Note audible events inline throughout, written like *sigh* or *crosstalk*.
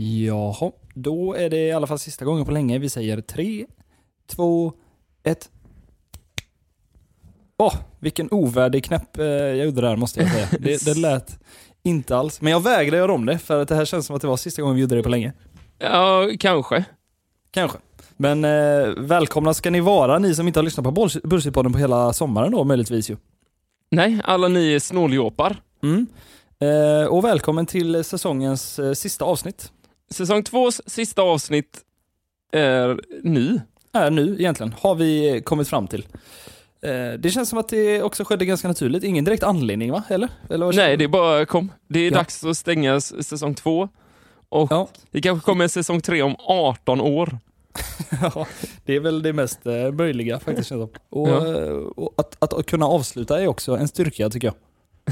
Jaha, då är det i alla fall sista gången på länge vi säger 3, 2, 1. Åh, vilken ovärdig knäpp eh, jag gjorde där måste jag säga. *laughs* Det, det lät inte alls. Men jag vägrar göra om det för att det här känns som att det var sista gången vi gjorde det på länge. Ja, kanske. Kanske. Men eh, välkomna ska ni vara, ni som inte har lyssnat på Bullshit- Bullshitpodden på hela sommaren då möjligtvis ju. Nej, alla ni snåljåpar. Mm. Eh, och välkommen till säsongens eh, sista avsnitt. Säsong tvås sista avsnitt är nu. Är nu egentligen, har vi kommit fram till. Eh, det känns som att det också skedde ganska naturligt. Ingen direkt anledning va? Eller? Eller Nej, det bara kom. Det är Ja. dags att stänga säsong två. Och Ja. det kanske kommer en säsong tre om 18 år. *laughs* Ja, det är väl det mest eh, möjliga faktiskt. Och, Ja. eh, och att, att kunna avsluta är också en styrka tycker jag.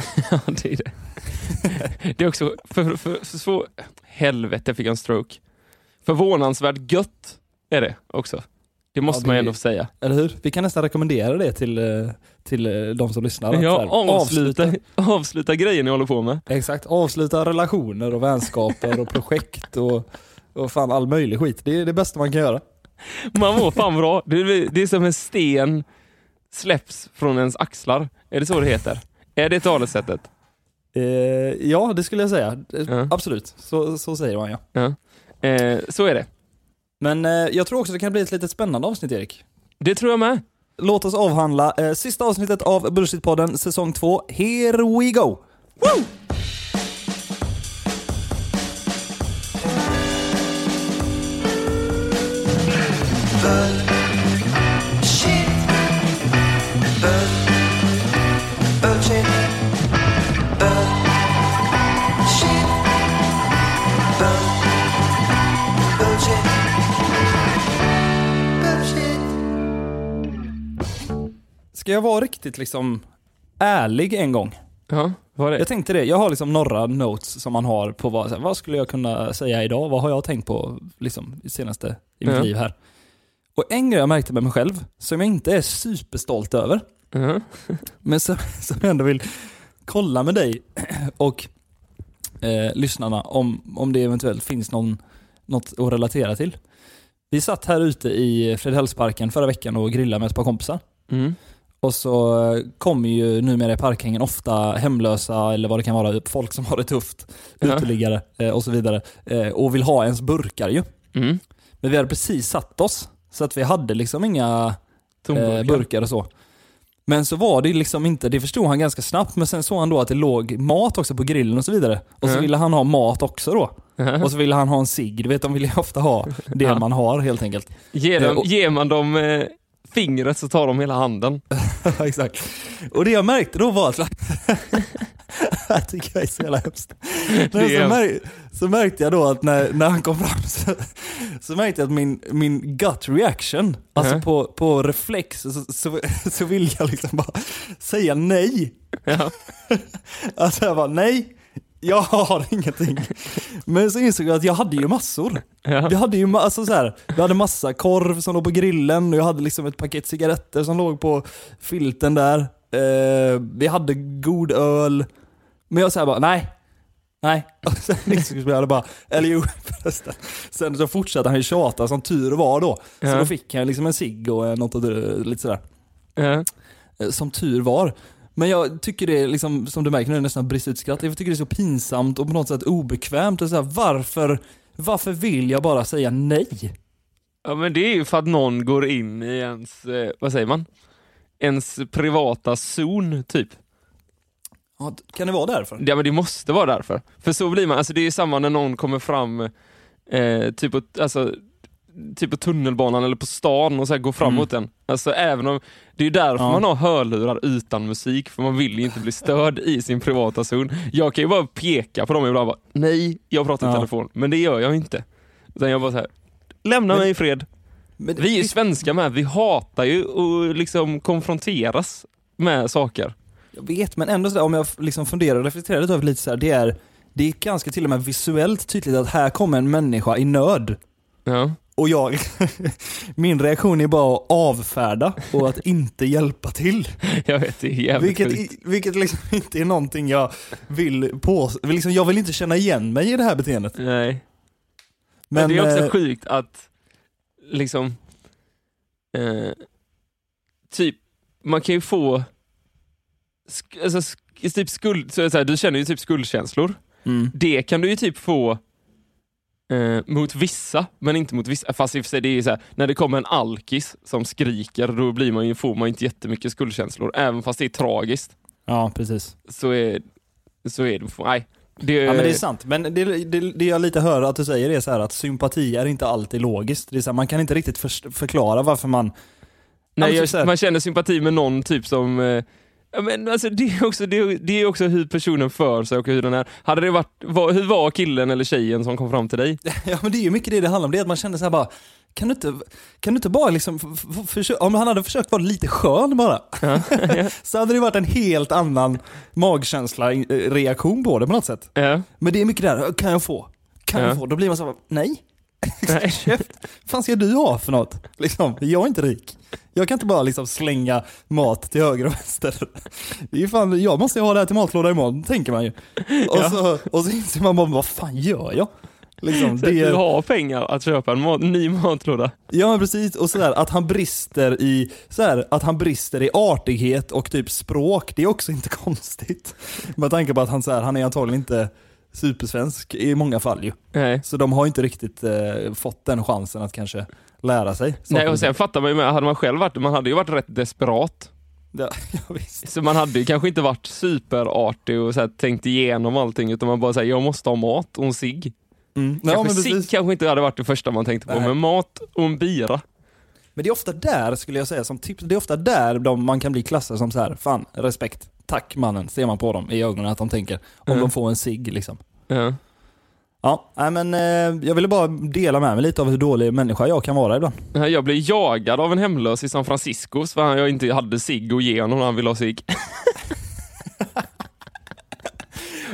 *laughs* Ja, det är det. Det är också för, för, för, för så... Helvete, jag fick en stroke. Förvånansvärt gött är det också. Det måste Ja, det- man ändå säga. Eller hur? Vi kan nästan rekommendera det till, eh, till eh, de som lyssnar. Ja, här, avsluta, avsluta grejen ni håller på med. Exakt, avsluta relationer och vänskaper och projekt och, och fan all möjlig skit. Det är det bästa man kan göra. Man mår fan bra. Det är, det är som en sten släpps från ens axlar. Är det så det heter? Är det talesättet? Eh, ja, det skulle jag säga. Eh, Ja. Absolut, så, så säger man ja. Ja. Eh, så är det. Men eh, jag tror också det kan bli ett litet spännande avsnitt Erik. Det tror jag med. Låt oss avhandla eh, sista avsnittet av Bullshit-podden säsong 2. Here we go! Shit. Ska jag vara riktigt liksom ärlig en gång? Ja, vad är det? Jag tänkte det, jag har liksom några notes som man har på vad, så här, vad skulle jag kunna säga idag? Vad har jag tänkt på liksom i senaste i mitt Ja. liv här? Och en grej jag märkte med mig själv, som jag inte är superstolt över, Ja. *laughs* men som, som jag ändå vill kolla med dig *clears throat* och eh, lyssnarna om, om det eventuellt finns någon, något att relatera till. Vi satt här ute i Fredhällsparken förra veckan och grillade med ett par kompisar. Mm. Och så eh, kommer ju numera i parkhängen ofta hemlösa eller vad det kan vara, folk som har det tufft, Ja. uteliggare eh, och så vidare. Eh, och vill ha ens burkar ju. Mm. Men vi hade precis satt oss, så att vi hade liksom inga eh, burkar och så. Men så var det liksom inte, det förstod han ganska snabbt, men sen såg han då att det låg mat också på grillen och så vidare. Och så Ja. ville han ha mat också då. Ja. Och så ville han ha en cigg, du vet de vill ju ofta ha *laughs* det Ja. man har helt enkelt. Ger, dem, och- ger man dem eh, fingret så tar de hela handen. *laughs* Exakt. Och det jag märkte då var att... *laughs* det här tycker jag är så jävla hemskt. *laughs* Så, mär, så märkte jag då att när, när han kom fram så, så märkte jag att min, min gut reaction, alltså Mhm. på, på reflex, så, så, så vill jag liksom bara säga nej. Ja. Alltså jag bara nej, *laughs* jag har ingenting. Men så insåg jag att jag hade ju massor. *laughs* Ja. Vi hade ju alltså så här, vi hade massa korv som låg på grillen och jag hade liksom ett paket cigaretter som låg på filten där. Eh, vi hade god öl. Men jag säger bara nej. Nej. *laughs* Och sen liksom jag bara, eller jo förresten. Sen så fortsatte han ju tjata som tur var då. Så Ja. då fick han liksom en cigg och något dra- lite sådär. Ja. Eh, Som tur var. Men jag tycker det är liksom, som du märker nu, nästan brist ut skratt. Jag tycker det är så pinsamt och på något sätt obekvämt. Och så här, varför, varför vill jag bara säga nej? ja, men det är ju för att någon går in i ens, eh, vad säger man? Ens privata zon, typ. Ja, kan det vara därför? Ja men det måste vara därför. För så blir man, alltså det är ju samma när någon kommer fram eh, typ, alltså, typ på tunnelbanan eller på stan och så här går fram Mm. mot en. Alltså även om, det är ju därför Ja. man har hörlurar utan musik, för man vill ju inte bli störd i sin privata zon. Jag kan ju bara peka på dem ibland och bara, nej, jag pratar i Ja. telefon. Men det gör jag inte. Utan jag bara så här, lämna Men- mig i fred. Men, Vi är ju svenskar med, vi hatar ju att liksom konfronteras med saker. Jag vet, men ändå sådär, om jag liksom funderar och reflekterar lite över det lite så här, det är, det är ganska till och med visuellt tydligt att här kommer en människa i nöd. Ja. Och jag, *laughs* min reaktion är bara att avfärda och att inte hjälpa till. *laughs* Jag vet, det är jävligt Vilket, i- vilket liksom *laughs* inte är någonting jag vill på, liksom, jag vill inte känna igen mig i det här beteendet. Nej. Men, det är också eh, sjukt att liksom eh, typ man kan ju få sk- alltså, sk- typ skuld, så här, du känner ju typ skuldkänslor. mm. Det kan du ju typ få eh, mot vissa, men inte mot vissa. Fast i och för sig, det är så här, när det kommer en alkis som skriker, då blir man ju, får man inte jättemycket skuldkänslor. Även fast det är tragiskt, Ja, precis. så är, så är det, nej. Det, Ja men det är sant, men det, det, det jag lite hör att du säger är så här att sympati är inte alltid logiskt. Det är så här, man kan inte riktigt för, förklara varför man... Nej, Ja, jag, man känner sympati med någon typ som eh, men alltså det, är också, det, är- det är också hur personen för sig och hur den är. Hade det varit, var, hur var killen eller tjejen som kom fram till dig? *laughs* Ja men det är ju mycket det det handlar om, det är att man känner så här bara kan du inte, kan du inte bara liksom, om han hade försökt vara lite skön bara, *laughs* så hade det varit en helt annan magkänsla, eh, reaktion på det på något sätt. Ja, Men det är mycket där, kan jag få? Kan Ja. jag få? Då blir man så här, nej. *laughs* nej. Fan ska du ha för något? Liksom, jag är inte rik. Jag kan inte bara liksom slänga mat till höger och vänster. Det är fan, jag måste ju ha det här till matlåda imorgon, tänker man ju. Och, Ja. så, och så inser man bara, vad fan gör jag? Liksom, Så det du har pengar att köpa en mat, ny matlåda. ja precis, och sådär att han brister i, sådär, att han brister i artighet och typ språk, det är också inte *laughs* konstigt. Med tanke på att han, såhär, han är antagligen inte supersvensk i många fall ju. Nej. Så de har inte riktigt eh, fått den chansen att kanske lära sig. Nej, och sen fattar man ju med, hade man själv varit, man hade ju varit rätt desperat. Ja, *laughs* ja, visst. Så man hade ju kanske inte varit superartig och så här, tänkt igenom allting, utan man bara säger jag måste ha mat och en cigg. Mm. Ja, Kanske men, cigg kanske inte hade varit det första man tänkte på, Nej. men mat och en bira. men det är ofta där, skulle jag säga, som tips, det är ofta där de, man kan bli klassad som så här, fan, respekt, tack mannen, ser man på dem i ögonen att de tänker, om Mm. de får en cigg liksom. Ja. Ja, nej, men eh, jag ville bara dela med mig lite av hur dålig människa jag kan vara ibland. Jag blev jagad av en hemlös i San Francisco för att jag inte hade cigg och ge honom när han ville ha cigg. *laughs*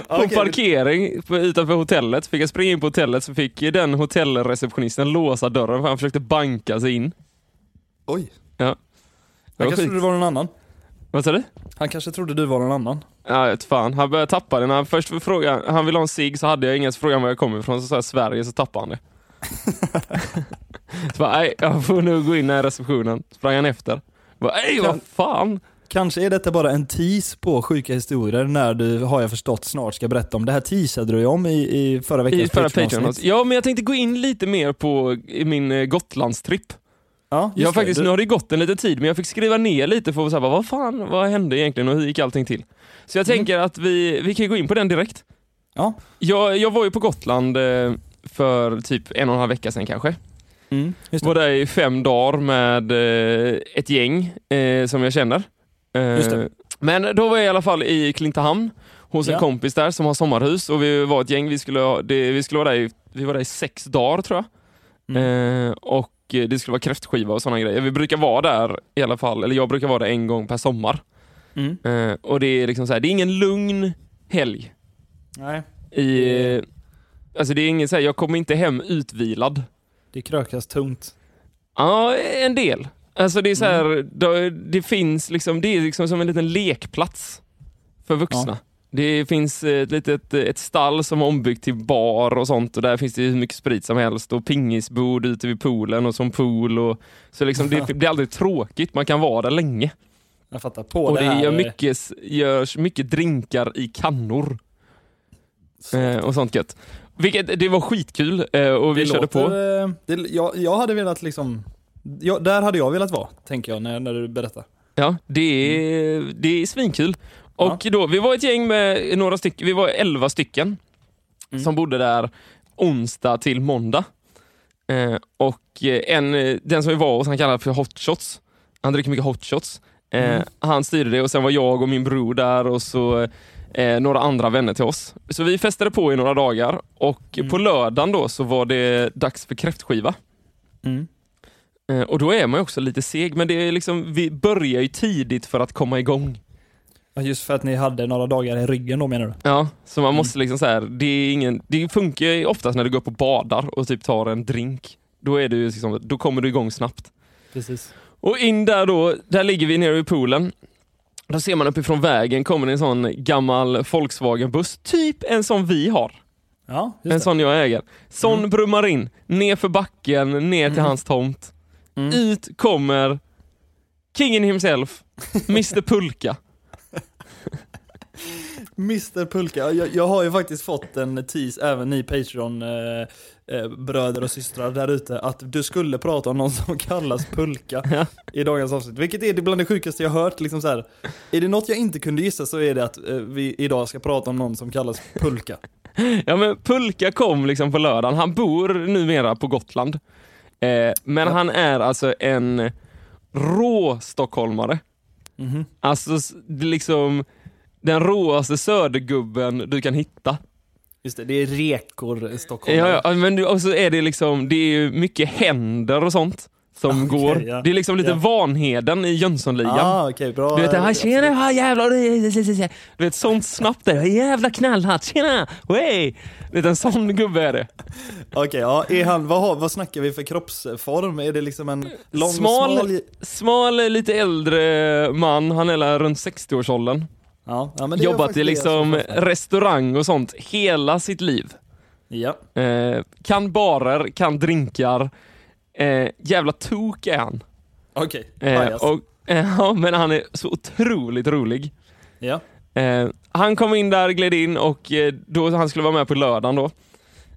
På Okej, parkering utanför hotellet, fick jag springa in på hotellet så fick den hotellreceptionisten låsa dörren för han försökte banka sig in. Oj. Ja. Det var kanske trodde du var någon annan. Vad sa du? Han kanske trodde du var någon annan. Ja, jag fan. Han började tappa det. När han först frågade, han ville ha en cigg så hade jag inget, så frågade han var jag kommer ifrån, så sa jag Sverige, så tappade han det. *laughs* så bara, nej, jag får nog gå in här i receptionen. Sprang han efter. Bara, nej, vad fan. Kanske är detta bara en tease på sjuka historier när du, har jag förstått, snart ska berätta om. Det här teasade du ju om i, i förra veckans I förra. Patreon. Ja, men jag tänkte gå in lite mer på min eh, Gotlandstripp. Ja, Jag har det. faktiskt, Du- nu har det gått en liten tid, men jag fick skriva ner lite för att säga, vad fan, vad hände egentligen och hur gick allting till? Så jag Mm. tänker att vi, vi kan gå in på den direkt. Ja. Jag, jag var ju på Gotland eh, för typ en och en halv vecka sedan kanske. Mm. Var där i fem dagar med eh, ett gäng eh, som jag känner. Men då var jag i alla fall i Klintehamn hos en Ja. kompis där som har sommarhus och vi var ett gäng, vi skulle, vi skulle vara där i, vi var där i sex dagar tror jag. Mm. Och det skulle vara kräftskiva och sådana grejer. Vi brukar vara där i alla fall, eller jag brukar vara där en gång per sommar. Mm. Eh, och det är liksom så här, det är ingen lugn helg. Nej, I, eh, alltså det är ingen så här, jag kommer inte hem utvilad. det krökas tungt. Ja, en del. Alltså det är så här, Mm. det, det finns liksom, det är liksom som en liten lekplats för vuxna. Det finns ett litet ett stall som är ombyggt till bar och sånt och där finns det hur mycket sprit som helst och pingisbord ute vid poolen och som pool och så liksom det *laughs* blir aldrig tråkigt, man kan vara där länge. Jag fattar. På och det, här, gör eh, mycket, görs mycket drinkar i kannor eh, och sånt gött. Vilket, det var skitkul eh, och vi det körde låter, på. eh, Det, jag, jag hade velat liksom, ja, där hade jag velat vara, tänker jag när, när du berättar. Ja, det är, det är svinkul. Och då, vi var ett gäng med några stycken, vi var elva stycken Mm. som bodde där onsdag till måndag. Eh, och eh, en, eh, den som vi var hos, han kallar för hot shots. Han dricker mycket hot shots. Eh, Mm. Han styrde det och sen var jag och min bror där och så eh, några andra vänner till oss. Så vi festade på i några dagar och Mm. på lördagen då så var det dags för kräftskiva. Mm. Eh, och då är man ju också lite seg, men det är liksom, vi börjar ju tidigt för att komma igång. Just för att ni hade några dagar i ryggen då menar du? Ja, så man måste liksom så här, det, är ingen, det funkar ju oftast när du går upp och badar och typ tar en drink. Då, är ju liksom, då kommer du igång snabbt. Precis. Och in där då, där ligger vi nere vid poolen. Då ser man uppifrån vägen kommer en sån gammal Volkswagen-buss, typ en som vi har. Ja, En det. sån jag äger. Sån brummar in, ner för backen, ner till Mm. hans tomt. Mm. Ut kommer kingen himself, *laughs* Mr Pulka. Mr Pulka, jag, jag har ju faktiskt fått en tease, även ni Patreon eh, eh, bröder och systrar där ute, att du skulle prata om någon som kallas Pulka *laughs* Ja. i dagens avsnitt. Vilket är det bland det sjukaste jag hört. Liksom så här, är det något jag inte kunde gissa så är det att eh, vi idag ska prata om någon som kallas Pulka. *laughs* Ja men Pulka kom liksom på lördagen, han bor numera på Gotland. Eh, men Ja. han är alltså en rå stockholmare. Alltså s- det är liksom den råaste södergubben du kan hitta. Just det, det är rekor i Stockholm. Ja, ja, men du, och så är det liksom, det är mycket händer och sånt som Okej, går. ja. Det är liksom lite Ja. Vanheden i Jönssonligan. Ah, okej, bra. Du vet, eh, ah, tjena, ah, jävlar, du vet sånt snabbt där, jävla knallhatt, tjena, wey! Vet en sån gubbe är det. Okej, ja, är han, vad, har, vad snackar vi för kroppsform? Är det liksom en lång Smal. smal? Smal, lite äldre man, han är runt 60-årsåldern. Ja, ja, Jobbat i liksom restaurang och sånt hela sitt liv. Ja, Eh, kan barer, kan drinkar. Eh, jävla tok är han. okej. Eh, Pajas. och, eh, *laughs* ja, men han är så otroligt rolig. Ja. Eh, han kom in där, gled in och eh, då han skulle vara med på lördagen då.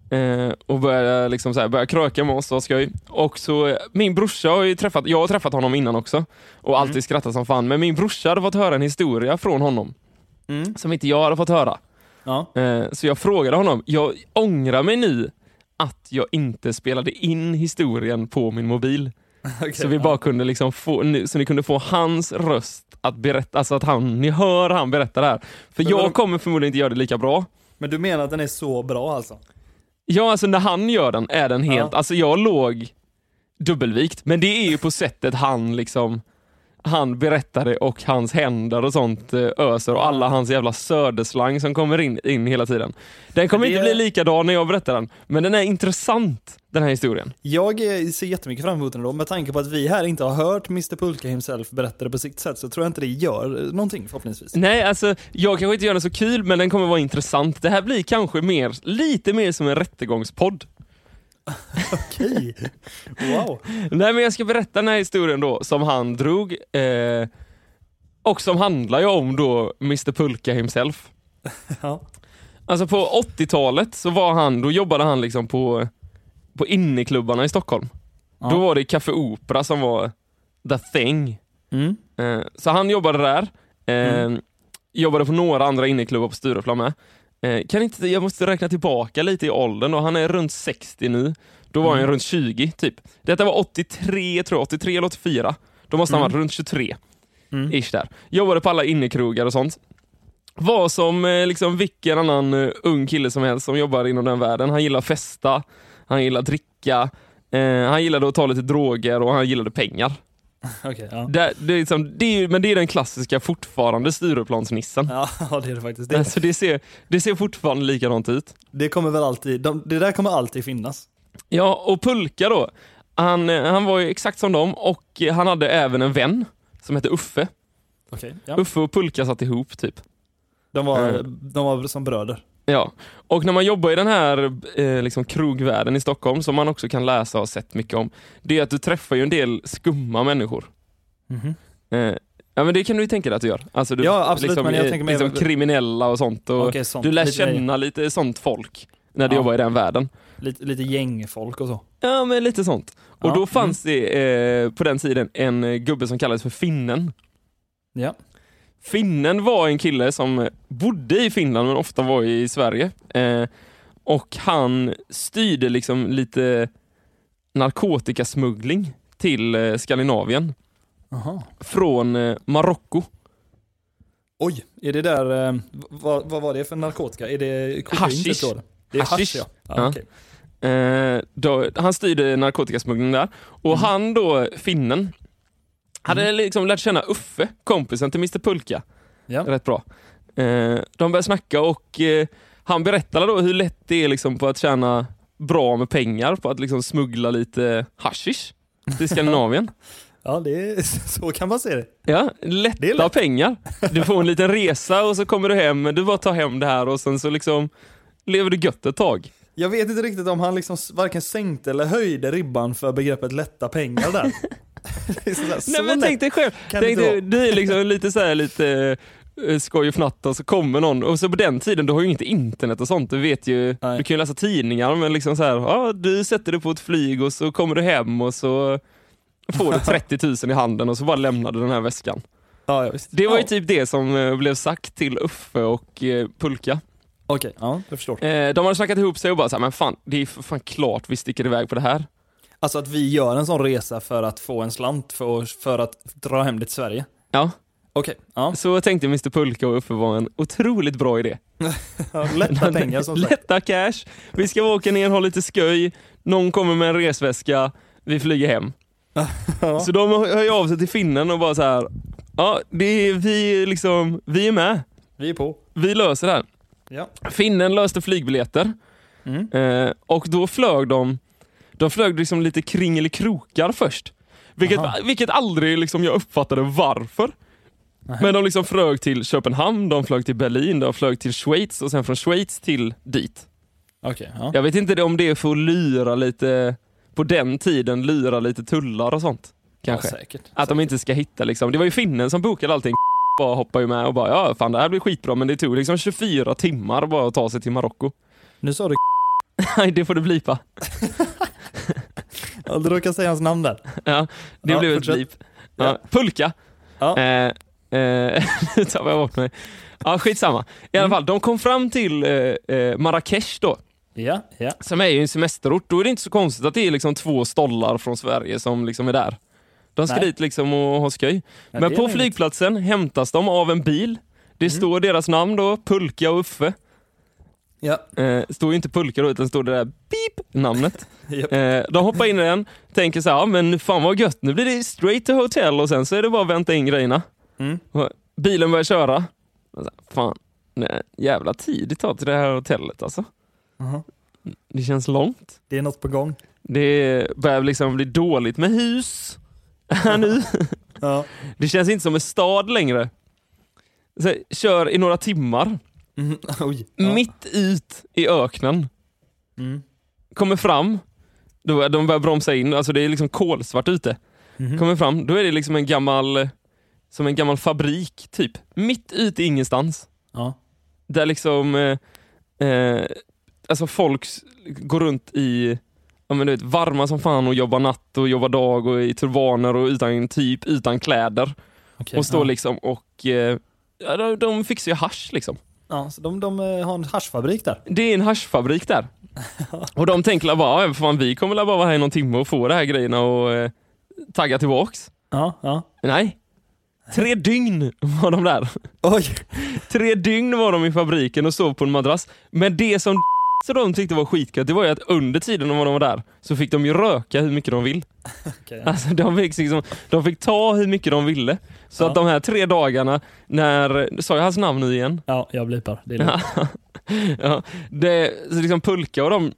Eh, och började, liksom så här, började kröka med oss, vad skoj. Och så, min brorsa har ju träffat, jag har träffat honom innan också. Och alltid skrattat som fan. Men min brorsa hade fått höra en historia från honom. Mm. Som inte jag hade fått höra. Ja. Eh, så jag frågade honom, jag ångrar mig nu att jag inte spelade in historien på min mobil. *laughs* okej, Så vi ja. bara kunde liksom få, så ni kunde få hans röst att berätta, alltså att han, ni hör han berätta det här. För Men jag kommer förmodligen inte göra det lika bra. Men du menar att den är så bra alltså? Ja, alltså när han gör den är den helt, Ja. alltså jag låg dubbelvikt, men det är ju på sättet han liksom han berättade och hans händer och sånt eh, öser och alla hans jävla söderslang som kommer in, in hela tiden. Den kommer Det- inte bli likadan när jag berättar den, men den är intressant den här historien. Jag ser jättemycket fram emot den då, med tanke på att vi här inte har hört Mr Pulka himself berätta det på sitt sätt så tror jag inte det gör eh, någonting förhoppningsvis. Nej, alltså jag kanske inte gör den så kul, men den kommer vara intressant. Det här blir kanske mer, lite mer som en rättegångspodd. Okej. Wow. Nej men jag ska berätta den här historien då som han drog eh, och som handlar ju om då Mr Pulka himself. Ja. Alltså på 80-talet så var han, då jobbade han liksom på, på inneklubbarna i Stockholm. Ja. Då var det Café Opera som var the thing. Mm. Eh, så han jobbade där. Eh, Mm. Jobbade på några andra inneklubbar på Stureplan med. Eh, kan inte, jag måste räkna tillbaka lite i åldern och han är runt 60 nu. Då var han Mm. runt 20 typ. Detta var 83 tror jag, 83 eller 84. Då måste han Mm. varit runt 23 Mm. ish där. Jobbade på alla innekrogar och sånt. Var som eh, liksom vilken annan eh, ung kille som helst som jobbar inom den världen. Han gillar festa, han gillar dricka, eh, han gillade att ta lite droger och han gillade pengar. *laughs* Okej, ja. Det, det är liksom, det är, men det är den klassiska fortfarande Stureplansnissen. *laughs* Ja, det är det faktiskt. Det, Alltså det, ser, det ser fortfarande likadant ut. det kommer väl alltid, de, det där kommer alltid finnas. Ja, och Pulka då. Han, han var ju exakt som dem och han hade även en vän som hette Uffe. Okej, ja. Uffe och Pulka satt ihop typ. De var, Mm. de var som bröder. Ja, och när man jobbar i den här eh, liksom krogvärlden i Stockholm, som man också kan läsa och ha sett mycket om, det är att du träffar ju en del skumma människor. Eh, ja men det kan du ju tänka dig att du gör. Alltså du, Ja, absolut, men jag tänker liksom kriminella och sånt. Och Okej, sånt. du lär lite, känna lite sånt folk när du Ja. jobbar i den världen. Lite, lite gängfolk och så. Ja men lite sånt. Och Ja, då fanns det eh, på den tiden en gubbe som kallades för Finnen. Ja. Finnen var en kille som bodde i Finland men ofta var i Sverige. Eh, och han styrde liksom lite narkotikasmuggling till eh, Skandinavien Aha. från eh, Marocko. Oj, är det där, eh, vad, vad var det för narkotika? Är det kokain Hashish. det det? Är Hashish. ja. ja, Ja. okej. Eh, då, han styrde narkotikasmugglingen där. Och Mm. han då, finnen, hade liksom lärt känna Uffe, kompisen till Mr Pulka, Ja. rätt bra. Eh, de började snacka och eh, han berättade då hur lätt det är liksom på att tjäna bra med pengar på att liksom smuggla lite hashish till Skandinavien. *laughs* ja, det är, *laughs* så kan man se det. Ja, Det lätta lätt. pengar. Du får en liten resa och så kommer du hem, du bara tar hem det här och sen så liksom lever du gött ett tag. Jag vet inte riktigt om han liksom varken sänkte eller höjde ribban för begreppet lätta pengar där. *laughs* Sådär, så Nej men tänk dig själv, tänk inte dig, det är liksom lite så här, lite eh, skoj och fnatt och så kommer någon och så på den tiden du har ju inget internet och sånt. Du vet ju, Nej. du kan ju läsa tidningar men liksom så här, ja, du sätter dig på ett flyg och så kommer du hem och så får du *laughs* 30 000 i handen och så bara lämnar du den här väskan. Ja. Det var ju typ det som eh, blev sagt till Uffe och eh, Pulka. Okej, ja, jag förstår. Eh, de hade snackat ihop sig och bara så här, men fan, det är fan klart vi sticker iväg på det här. Alltså att vi gör en sån resa för att få en slant för, för att dra hem det till Sverige. Ja, Okej, ja. så tänkte Mr Pulka och Uffe var en otroligt bra idé. *laughs* Lätta pengar som sagt. Lätta cash, vi ska åka ner, ha lite sköj, någon kommer med en resväska, vi flyger hem. *laughs* Ja. Så de hör ju av sig till finnen och bara så här. ja det är, vi, liksom, vi är med, Vi är på. vi löser det här. Ja. Finnen löste flygbiljetter Mm. eh, och då flög de, de flög liksom lite kringelikrokar först. Vilket, Aha. vilket aldrig liksom jag uppfattade varför. Nej. Men de liksom flög till Köpenhamn, de flög till Berlin, de flög till Schweiz och sen från Schweiz till dit. Okej, ja. Jag vet inte om det är för att lyra lite, på den tiden, lyra lite tullar och sånt. Kanske. Ja, säkert. att de inte ska hitta liksom, det var ju finnen som bokade allting. *laughs* Bara hoppade ju med och bara ja fan det här blir skitbra men det tog liksom 24 timmar bara att ta sig till Marocko. Nu sa du *laughs* Nej det får du blipa. *laughs* ja, du råkade säga hans namn där. *laughs* Ja, det Ja, blev ett blip. Ja. Pulka. Ja. Eh, eh, *laughs* nu tappade jag bort mig. Ja skitsamma. I alla Mm. fall, de kom fram till eh, eh, Marrakesh då. Ja, ja. som är ju en semesterort, då är det inte så konstigt att det är liksom två stollar från Sverige som liksom är där. De ska Nej. dit liksom och ha skoj. Ja, Men på flygplatsen hämtas de av en bil. Det Mm. står deras namn då, Pulka och Uffe. Ja. Eh, står ju inte Pulka då, utan står det där beep-namnet. *laughs* Japp. Eh, de hoppar in i den, tänker så här, ja, men fan vad gött, nu blir det straight to hotel och sen så är det bara att vänta in grejerna. Mm. Bilen börjar köra. Här, Fan, nej, jävla tid det tar till det här hotellet alltså. Aha. Det känns långt. Det är något på gång. Det börjar liksom bli dåligt med hus här nu. Ja. *laughs* Det känns inte som en stad längre. Så, kör i några timmar, Mm. *laughs* Oj. Ja. mitt ut i öknen. Mm. Kommer fram, då, de börjar bromsa in, alltså det är liksom kolsvart ute. Mhm. Kommer fram, då är det liksom en gammal, som en gammal fabrik typ. Mitt ute i ingenstans. Ja. Där liksom, eh, eh, alltså folk går runt i ja, men du vet, varma som fan och jobbar natt och jobbar dag och i turbaner och utan typ utan kläder. Okej. och står ja. liksom och eh, de, de fixar ju hasch liksom. Ja, så de, de eh, har en haschfabrik där. Det är en haschfabrik där. *laughs* och de tänker väl bara, fan, vi kommer väl bara vara här i någon timme och få de här grejerna och eh, tagga tillbaks. Ja, ja. Nej. Tre dygn var de där. Oj. Tre dygn var de i fabriken och sov på en madrass. Men det som så de tyckte var skitgött, det var ju att under tiden de var där så fick de ju röka hur mycket de vill. *laughs* Ja. *laughs* Alltså de fick, liksom, de fick ta hur mycket de ville. Så Ja. att de här tre dagarna, när, sa jag hans namn nu igen? ja, jag blipar. Det är *laughs* ja, det, så liksom Pulka och de,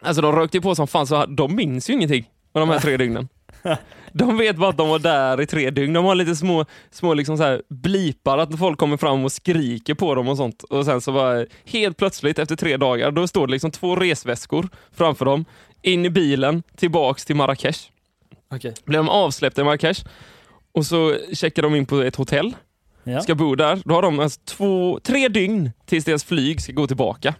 alltså de rökte på som fan så de minns ju ingenting av de här tre dygnen. *laughs* De vet bara att de var där i tre dygn. De har lite små, små liksom så här blipar, att folk kommer fram och skriker på dem och sånt. Och sen så bara helt plötsligt efter tre dagar, då står det liksom två resväskor framför dem, in i bilen, tillbaks till Marrakesh. Okej. Blir de avsläppta i Marrakesh och så checkar de in på ett hotell, Ja. ska bo där. Då har de alltså två, tre dygn tills deras flyg ska gå tillbaka.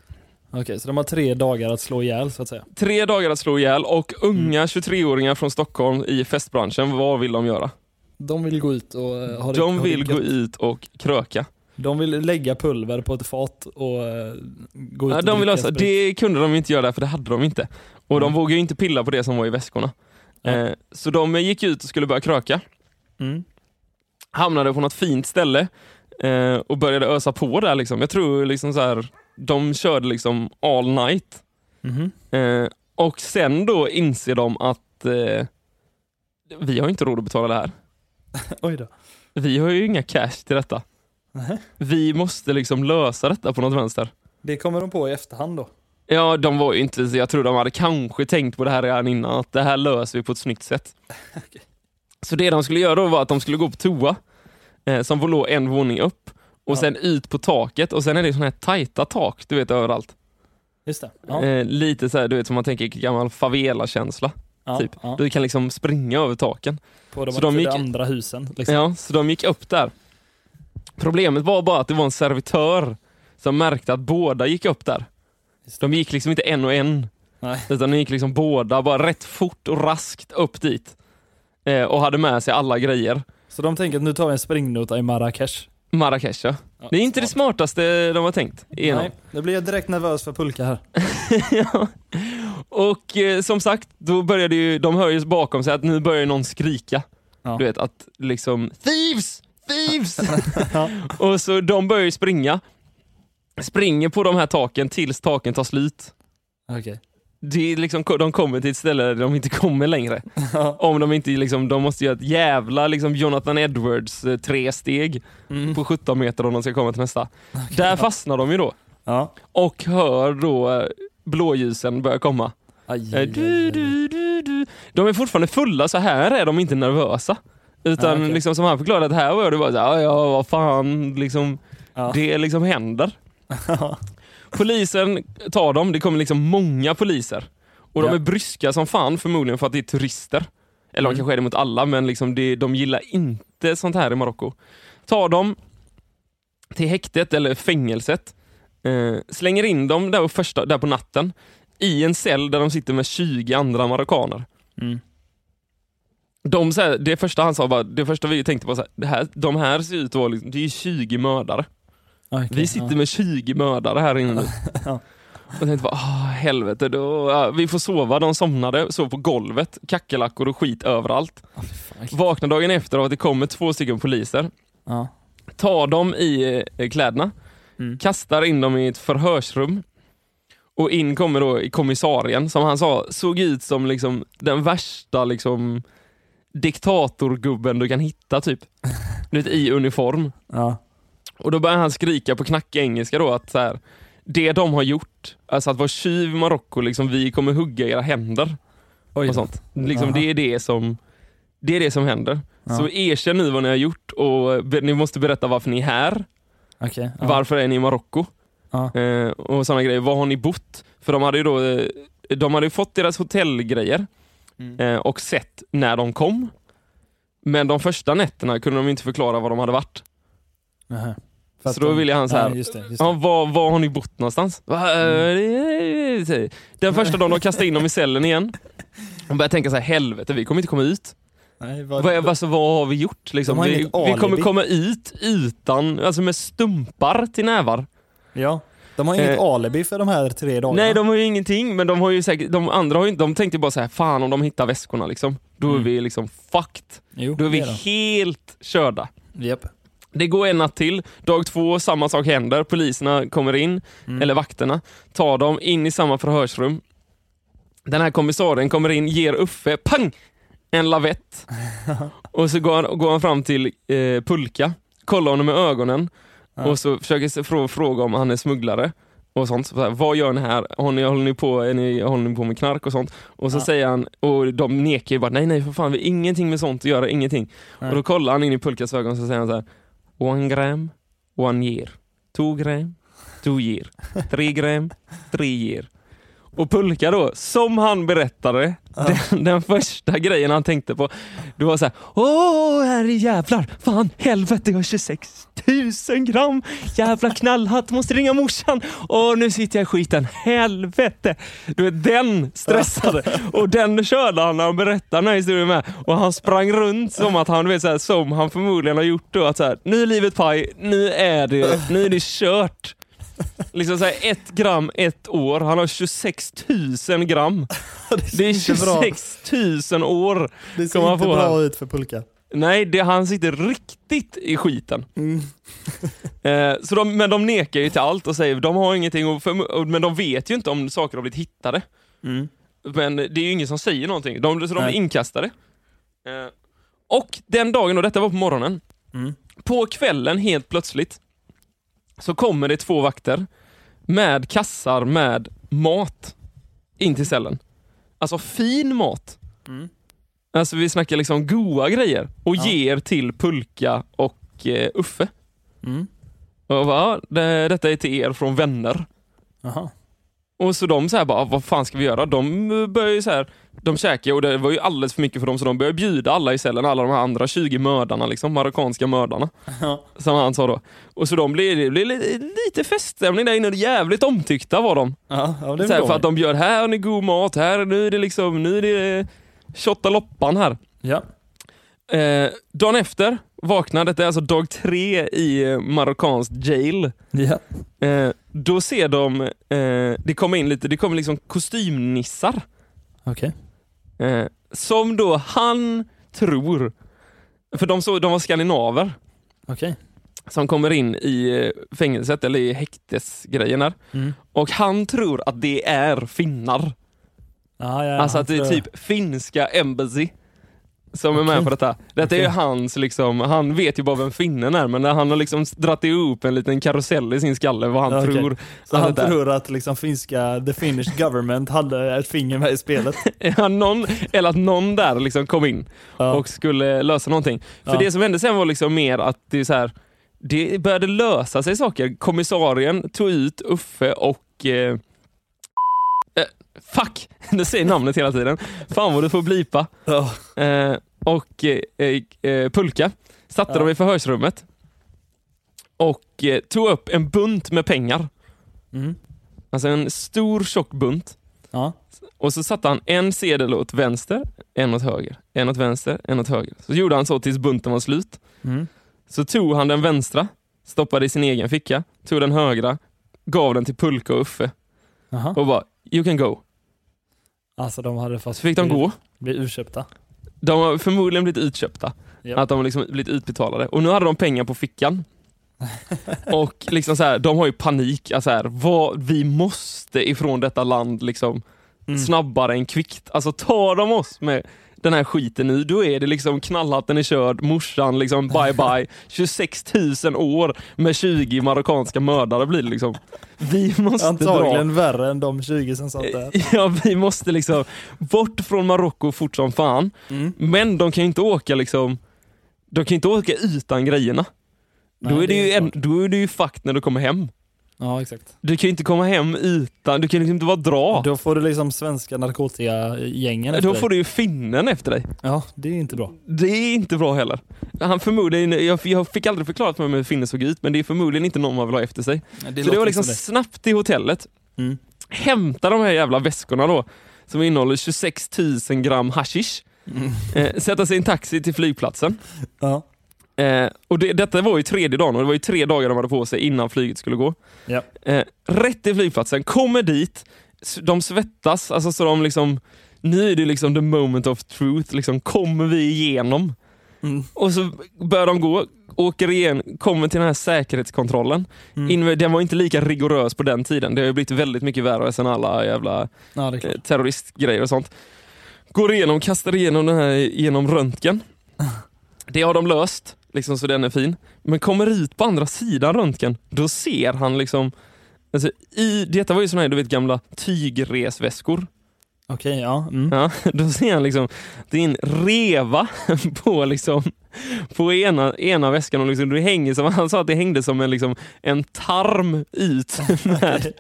Okej, så de har tre dagar att slå ihjäl så att säga. Tre dagar att slå ihjäl och unga 23-åringar från Stockholm i festbranschen, vad vill de göra? De vill gå ut och eh, ha det De vill gå ut och kröka. De vill lägga pulver på ett fat och eh, gå ut Ja, och de vill alltså, det kunde de inte göra där, för det hade de inte. Och de Mm. vågade ju inte pilla på det som var i väskorna. Ja. Eh, så de gick ut och skulle börja kröka. Mm. Hamnade på något fint ställe eh, och började ösa på där. Liksom. Jag tror liksom så här, de körde liksom all night. Mhm. Eh, och sen då inser de att eh, vi har inte råd att betala det här. *laughs* Oj då. Vi har ju inga cash till detta. Nähä. Vi måste liksom lösa detta på något vänster. Det kommer de på i efterhand då. Ja, de var ju inte, jag tror de hade kanske tänkt på det här redan innan, att det här löser vi på ett snyggt sätt. *laughs* Så det de skulle göra då var att de skulle gå på toa, eh, som låg en våning upp, och Ja. sen ut på taket, och sen är det såna här tajta tak, du vet överallt. Just det. Ja. Eh, lite så här, du vet som man tänker gammal favela-känsla. ja, typ. Du kan liksom springa över taken. På de, så de gick- andra husen. Liksom. Ja, så de gick upp där. Problemet var bara att det var en servitör som märkte att båda gick upp där. De gick liksom inte en och en, Nej. utan de gick liksom båda bara rätt fort och raskt upp dit. Eh, och hade med sig alla grejer. Så de tänker att nu tar vi en springnota i Marrakesh. Marrakesh ja. Ja, Det är inte det smart. smartaste de har tänkt igenom. Nej, nu blir jag direkt nervös för pulka här. *laughs* ja. Och eh, som sagt, då började ju, de hör ju bakom sig att nu börjar någon skrika. Ja. Du vet att liksom Thieves! Thieves! *laughs* Och så de börjar ju springa. Springer på de här taken tills taken tar slut. Okej. Det är liksom, de kommer till ett ställe där de inte kommer längre. *laughs* Om de inte liksom, de måste göra ett jävla liksom Jonathan Edwards eh, tre steg Mm. på 17 meter om de ska komma till nästa. *laughs* Där fastnar de ju då. Ja. Och hör då eh, blåljusen börja komma. Aj, Eh, aj, aj, du, du, du. De är fortfarande fulla, så här är de inte nervösa. Utan Ah, okej. liksom, som han förklarade, här var det bara så här, "Ja, ja vad fan, liksom, Ja. det liksom händer. *laughs* Polisen tar dem, det kommer liksom många poliser. Och de är bryska som fan förmodligen för att det är turister. Eller de Mm. kanske är det mot alla, men liksom det, de gillar inte sånt här i Marocko. Tar dem till häktet eller fängelset, eh, slänger in dem där, första, där på natten i en cell där de sitter med 20 andra marockaner. Mm. De, så här, det första han sa var, det första vi tänkte på, så här, det här, de här ser ut att vara, liksom, det är ju 20 mördare. Okej, Vi sitter ja. med 20 mördare här inne. *laughs* Ja. Och tänkte bara, ah, helvete, då, ja, vi får sova. De somnade, sov på golvet, kackerlackor och skit överallt. Fan. Vaknar dagen efter av att det kommer två stycken poliser, Ja. tar dem i eh, kläderna, Mm. kastar in dem i ett förhörsrum. Och in kommer då i kommissarien, som han sa, såg ut som liksom den värsta liksom diktatorgubben du kan hitta typ. *laughs* Du vet, i uniform. Ja. Och då börjar han skrika på knackig engelska då att så här, det de har gjort, alltså att vara tjuv i Marocko, liksom, vi kommer hugga era händer. Oj Och sånt. Liksom, Aha. det, är det, som, det är det som händer. Ja. Så erkänn nu vad ni har gjort och be, ni måste berätta varför ni är här. Ja. Varför är ni i Marocko? Ja. Eh, och sådana grejer. Var har ni bott? För de hade ju då eh, de hade ju fått deras hotellgrejer Mm. eh, och sett när de kom. Men de första nätterna kunde de inte förklara var de hade varit. Nähä. För Så då ville han så här, Ja, just det, just Ja, det. var, var har ni bott någonstans? Eh, Den första dagen de kastade in dem i cellen igen. De började tänka så här, helvete vi kommer inte komma ut. Nej, vad, Vad, är- alltså, vad har vi gjort? Liksom? Vi, vi kommer komma ut utan, alltså med stumpar till nävar. Ja. De har inget Eh, alibi för de här tre dagarna. Nej, de har ju ingenting, men de har ju säkert, de andra har ju de tänkte bara så här, fan om de hittar väskorna liksom, då är Mm. vi liksom fucked. Jo, Då är vi det helt körda. de. Det går en natt till, dag två, samma sak händer, poliserna kommer in, Mm. eller vakterna, tar dem in i samma förhörsrum. Den här kommissarien kommer in, ger Uffe, pang! En lavett. *laughs* och så går han, går han fram till eh, Pulka, kollar honom med ögonen Ja. och så försöker frå, fråga om han är smugglare. Och sånt. Så här, vad gör ni här? Har ni, håller, ni på, är ni, håller ni på med knark och sånt? Och så Ja. säger han, och de nekar ju bara, nej nej för fan, vi har ingenting med sånt att göra, ingenting. Nej. Och då kollar han in i Pulkas ögon och så säger han så här, one gram, one year. Two gram, two year. *laughs* Three gram, three year. Och Pulka då, som han berättade, den, den första grejen han tänkte på, det var så här, åh herre jävlar, fan helvete jag har 26 000 gram, jävla knallhatt, måste ringa morsan, och nu sitter jag i skiten, helvete. Du vet den stressade. Och den körde han när han berättade den här historien med. Och han sprang runt som att han, vet, så här, som han förmodligen har gjort då, att så här, nu är livet paj, nu är det, nu är det kört. Liksom såhär ett gram, ett år. Han har 26 000 gram. *laughs* Det är inte bra. 26 000 år. Det ser inte bra här? ut för pulka. Nej, det, han sitter riktigt i skiten. Mm. *laughs* Eh, så de, men de nekar ju till allt och säger de har ingenting, och för, och- men de vet ju inte om saker har blivit hittade. Mm. Men det är ju ingen som säger någonting, de, så de är Nej. inkastade. Eh, och den dagen, och detta var på morgonen, Mm. på kvällen helt plötsligt så kommer det två vakter med kassar med mat in till cellen. Alltså fin mat. Mm. Alltså vi snackar liksom goa grejer och Ja. ger till Pulka och eh, Uffe. Mm. Och bara, "Ja, det, detta är till er från vänner. Jaha. Och så de så här bara, vad fan ska vi göra? De eh, börjar ju så här, de käkar och det var ju alldeles för mycket för dem så de började bjuda alla i cellen, alla de här andra 20 mördarna, liksom, marockanska mördarna. Ja. Som han sa då. Och så de blev, blev lite, feststämning där inne, jävligt omtyckta var de. Ja, ja det Så här, är för att de bjöd, här har ni god mat, här, nu är det liksom, nu är det tjotta loppan här. Ja. Eh, dagen efter vaknade, det är alltså dag tre i eh, marockansk jail. Ja. Eh, då ser de, eh, det kommer in lite, det kommer liksom kostymnissar. Okej. Eh, som då han tror, för de, så, de var skandinaver, Okej. som kommer in i eh, fängelset eller i häktesgrejen där. Mm. Och han tror att det är finnar. Ja, ja, alltså att det är typ finska embassy som är med på detta. Detta är ju hans, liksom, han vet ju bara vem finnen är men han har liksom dratt ihop en liten karusell i sin skalle vad han okej. tror. Så han tror att liksom finska, the Finnish government hade ett finger med i spelet. *laughs* Ja, någon, eller att någon där liksom kom in Ja. och skulle lösa någonting. För Ja. det som hände sen var liksom mer att det så här, det började lösa sig saker. Kommissarien tog ut Uffe och eh, Fuck! *laughs* Du säger namnet hela tiden. Fan vad du får blipa. Ja. Eh, och eh, eh, Pulka satte Ja. dem i förhörsrummet och eh, tog upp en bunt med pengar. Mm. Alltså en stor tjock bunt. Ja. Och så satte han en sedel åt vänster, en åt höger, en åt vänster, en åt höger. Så gjorde han så tills bunten var slut. Mm. Så tog han den vänstra, stoppade i sin egen ficka, tog den högra, gav den till Pulka och Uffe Jaha. och bara “You can go”. Alltså de hade fått fick de gå. bli urköpta. De har förmodligen blivit utköpta. Ja. Att de har liksom blivit utbetalade. Och nu hade de pengar på fickan. *laughs* och liksom så här, de har ju panik. Alltså här, vad, vi måste ifrån detta land liksom Mm. snabbare än kvickt. Alltså tar de oss med den här skiten nu, då är det liksom knallhatten är körd, morsan liksom bye bye. *laughs* 26 000 år med 20 marockanska mördare blir det liksom. Vi måste dra. Antagligen värre än de 20 som satt där. *laughs* Ja, vi måste liksom bort från Marocko fort som fan. Mm. Men de kan ju inte åka liksom, de kan inte åka utan grejerna. Nej, då, är det det är ju en, då är det ju fucked när du kommer hem. Ja, exakt. Du kan ju inte komma hem utan, du kan liksom inte bara dra. Då får du liksom svenska narkotikagängen efter Då dig. får du ju finnen efter dig. Ja, det är inte bra. Det är inte bra heller. Han förmodligen, jag, jag fick aldrig förklarat för mig hur finnen såg ut, men det är förmodligen inte någon man vill ha efter sig. Det så det var liksom snabbt till hotellet, Mm. hämta de här jävla väskorna då, som innehåller 26 000 gram hashish, Mm. eh, sätta sig i en taxi till flygplatsen. Ja. Eh, och det, detta var ju tredje dagen och det var ju tre dagar de hade på sig innan flyget skulle gå. Ja. Eh, rätt till flygplatsen, kommer dit, de svettas, alltså så de liksom, nu är det liksom the moment of truth, liksom kommer vi igenom? Mm. Och så börjar de gå, åker igen, kommer till den här säkerhetskontrollen. Mm. Den var inte lika rigorös på den tiden, det har ju blivit väldigt mycket värre sen alla jävla Ja, eh, terroristgrejer och sånt. Går igenom, kastar igenom den här genom röntgen. *laughs* Det har de löst, liksom, så den är fin. Men kommer ut på andra sidan röntgen, då ser han liksom Alltså, i, detta var ju såna här du vet, gamla tygresväskor. Okej, ja. Mm. Ja, *laughs* då ser han liksom, det är en reva *laughs* på, liksom, *laughs* på ena, ena väskan. Och liksom, det hänger som, han sa att det hängde som en, liksom, en tarm ut *laughs* med,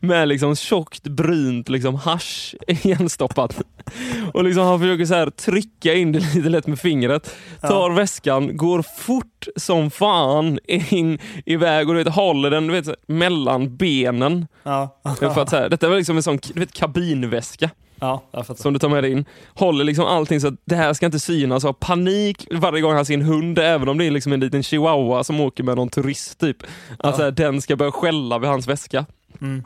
med liksom, tjockt brunt liksom, hasch *laughs* igenstoppat. Och liksom, han försöker så här, trycka in det lite lätt med fingret, tar väskan, går fort som fan in iväg och du vet, håller den du vet, mellan benen. Ja. För att, så här, detta var liksom en sån du vet, kabinväska ja, som du tar med dig in. Håller liksom allting så att det här ska inte synas har panik varje gång han ser en hund, även om det är liksom en liten chihuahua som åker med någon turist typ. Att här, den ska börja skälla vid hans väska. Mm.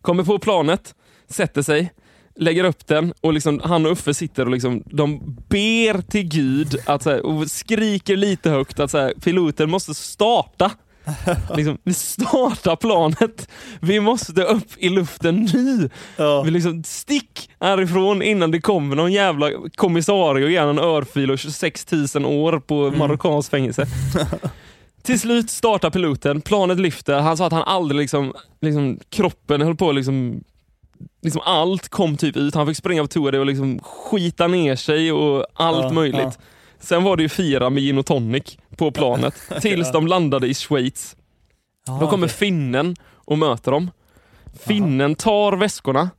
Kommer på planet, sätter sig, lägger upp den och liksom, han och Uffe sitter och liksom, de ber till Gud att, så här, och skriker lite högt att så här, piloten måste starta. *laughs* liksom, vi startar planet. Vi måste upp i luften nu. Ja. Vi liksom, stick härifrån innan det kommer någon jävla kommissarie och ger en örfil och 26 000 år på Mm. marockanskt fängelse. *laughs* Till slut startar piloten, planet lyfter. Han sa att han aldrig liksom, liksom kroppen höll på liksom Liksom allt kom typ ut, han fick springa på toa och liksom skita ner sig och allt Ja, möjligt. ja. Sen var det ju fira med gin och tonic på planet *laughs* tills de landade i Schweiz. Då kommer finnen och möter dem. Finnen tar väskorna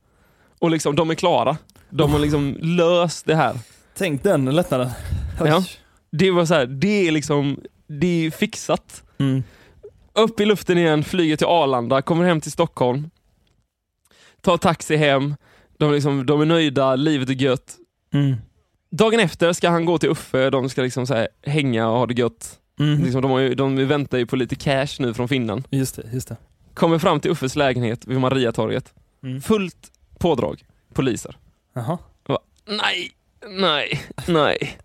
och liksom, de är klara. De har liksom löst det här. Tänk den lättnaden. Ja. Det var så här, det är liksom, det är fixat. Mm. Upp i luften igen, flyger till Arlanda, kommer hem till Stockholm. Tar taxi hem, de, liksom, de är nöjda, livet är gött. Mm. Dagen efter ska han gå till Uffe, de ska liksom så hänga och ha det gött. Mm. Liksom, de, ju, de väntar ju på lite cash nu från Finland. Just det, just det. Kommer fram till Uffes lägenhet vid Mariatorget. Mm. Fullt pådrag, poliser. Jaha. Nej, nej, nej.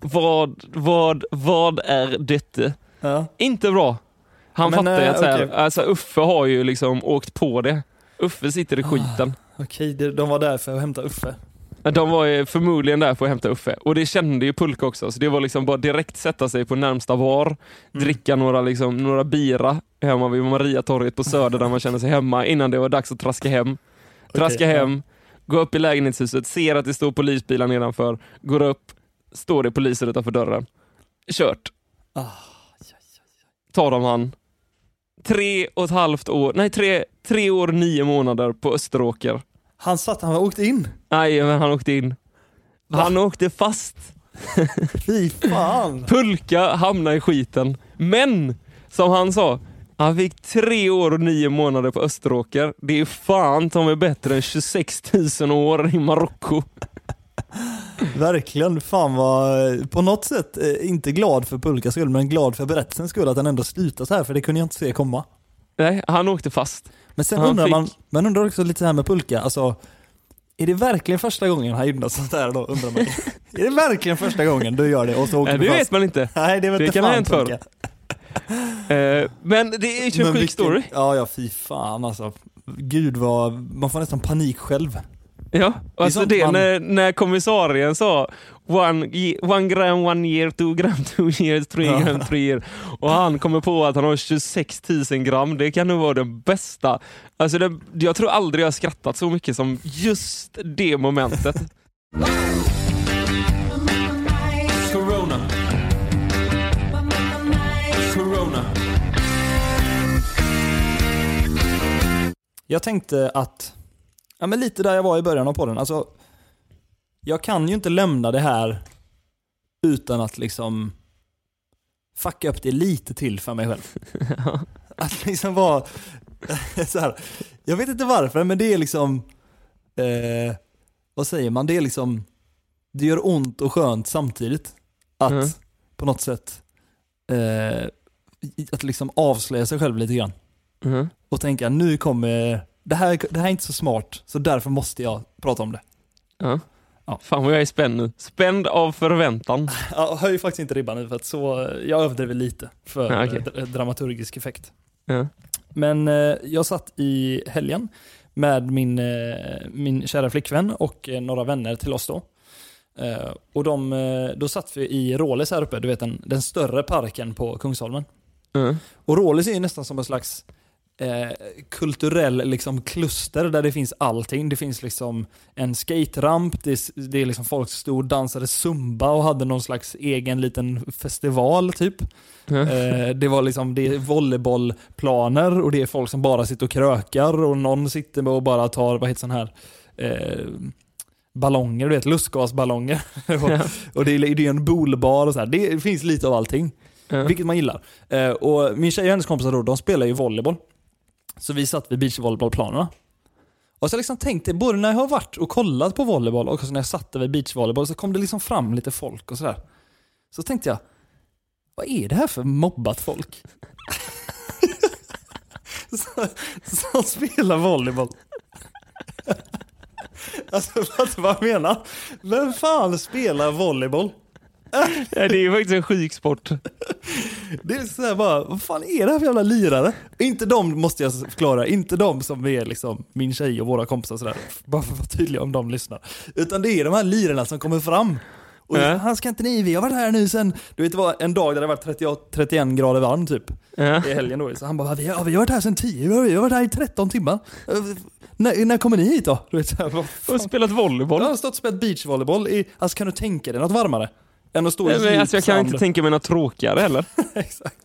Vad, vad, vad är detta? Ja. Inte bra. Han Men, fattar ju eh, att så här, okej. alltså, Uffe har ju liksom åkt på det. Uffe sitter i skiten. Okej, det- de var där för att hämta Uffe. De var förmodligen där för att hämta Uffe. Och det kände ju Pulka också, så det var liksom bara direkt sätta sig på närmsta bar, Mm. dricka några, liksom, några bira hemma vid Mariatorget på Söder där man känner sig hemma innan det var dags att traska hem. Traska ja. hem, gå upp i lägenhetshuset, ser att det står polisbilar nedanför, går upp, står det poliser utanför dörren. Kört. Ah, Tar de han. Tre och ett halvt år, nej tre, tre år nio månader på Österåker. Han satt, han åkte in. Nej, men han åkte in. Han åkte fast. *laughs* Fy fan. Pulka hamnade i skiten. Men, som han sa, han fick tre år och nio månader på Österåker. Det är fan ta mig bättre än 26 000 år i Marocko. *laughs* Verkligen. Fan vad, på något sätt, eh, inte glad för Pulkas skull, men glad för berättelsens skull att den ändå slutar så här, för det kunde jag inte se komma. Nej, han åkte fast. Men sen Han undrar fick- man, man undrar också lite här med Pulka, alltså är det verkligen första gången han gjorde något sånt där då, undrar man. *laughs* är det verkligen första gången du gör det och så åker Nej, det fast? vet man inte. Nej, det vet Det inte kan ha hänt förr. *laughs* Eh, men det är ju en Men sjuk story. Ja, ja, fy fan alltså. Gud vad, man får nästan panik själv. Ja, alltså sånt det man- när, när kommissarien sa one, one gram one year, two gram *laughs* two years, three gram three year. Och han kommer på att han har 26 000 gram. Det kan nog vara det bästa. Alltså det, jag tror aldrig jag har skrattat så mycket som just det momentet. *laughs* Corona. Corona. Jag tänkte att, ja men lite där jag var i början av podden, alltså jag kan ju inte lämna det här utan att liksom fucka upp det lite till för mig själv. *laughs* Att liksom vara *laughs* så här, jag vet inte varför men det är liksom, eh, vad säger man, det är liksom, det gör ont och skönt samtidigt. Att Mm. på något sätt, eh, att liksom avslöja sig själv lite grann Mhm. och tänka nu kommer, det här, det här är inte så smart, så därför måste jag prata om det. Ja. Ja. Fan vad jag är spänd nu. Spänd av förväntan. *laughs* Jag höjer faktiskt inte ribban nu för att så, jag överdriver lite för Ja, okej. dra- dramaturgisk effekt. Ja. Men eh, jag satt i helgen med min, eh, min kära flickvän och eh, några vänner till oss då. Eh, och de, eh, då satt vi i Rålis här uppe, du vet den, den större parken på Kungsholmen. Mm. Och Rålis är ju nästan som en slags eh, kulturell liksom, kluster där det finns allting. Det finns liksom en skateramp, det det är liksom folk som stod och dansade zumba och hade någon slags egen liten festival typ. Eh, det var liksom, det är volleybollplaner och det är folk som bara sitter och krökar och någon sitter och bara tar, vad heter sån här, eh, ballonger, du vet lustgasballonger. *laughs* och, och det är, det är en boulbar och så här. Det finns lite av allting. Ja. Vilket man gillar. Eh, och min tjej och hennes kompisar då, de spelar ju volleyboll. Så vi satt vid beachvolleybollplanerna. Och så liksom har jag liksom tänkt det, både när jag har varit och kollat på volleyboll och när jag satt där vid beachvolleyboll så kom det liksom fram lite folk och sådär. Så tänkte jag, vad är det här för mobbat folk? *laughs* som, som spelar volleyboll. *laughs* alltså fattar du vad jag menar? Vem fan spelar volleyboll? *laughs* Ja, det är ju faktiskt en sjuk sport. Det är såhär bara, vad fan är det här för jävla lirare? Inte de, måste jag förklara, inte de som är liksom min tjej och våra kompisar sådär. Bara för att vara tydlig om de lyssnar. Utan det är de här lirarna som kommer fram. Och Ja. han ska inte ni, vi har varit här nu sen, du vet det var en dag där det var 38, 31 grader varmt typ. Ja. I helgen då. Så han bara, vi har, vi har varit här sen 10, vi har, varit här i 13 timmar. När, när kommer ni hit då? Du vet, så här? Och spelat volleyboll. Jag har stått och spelat beachvolleyboll i, alltså kan du tänka dig något varmare? Än att stå i Nej, men alltså, jag kan sand. inte tänka mig något tråkigare heller. *laughs* Exakt.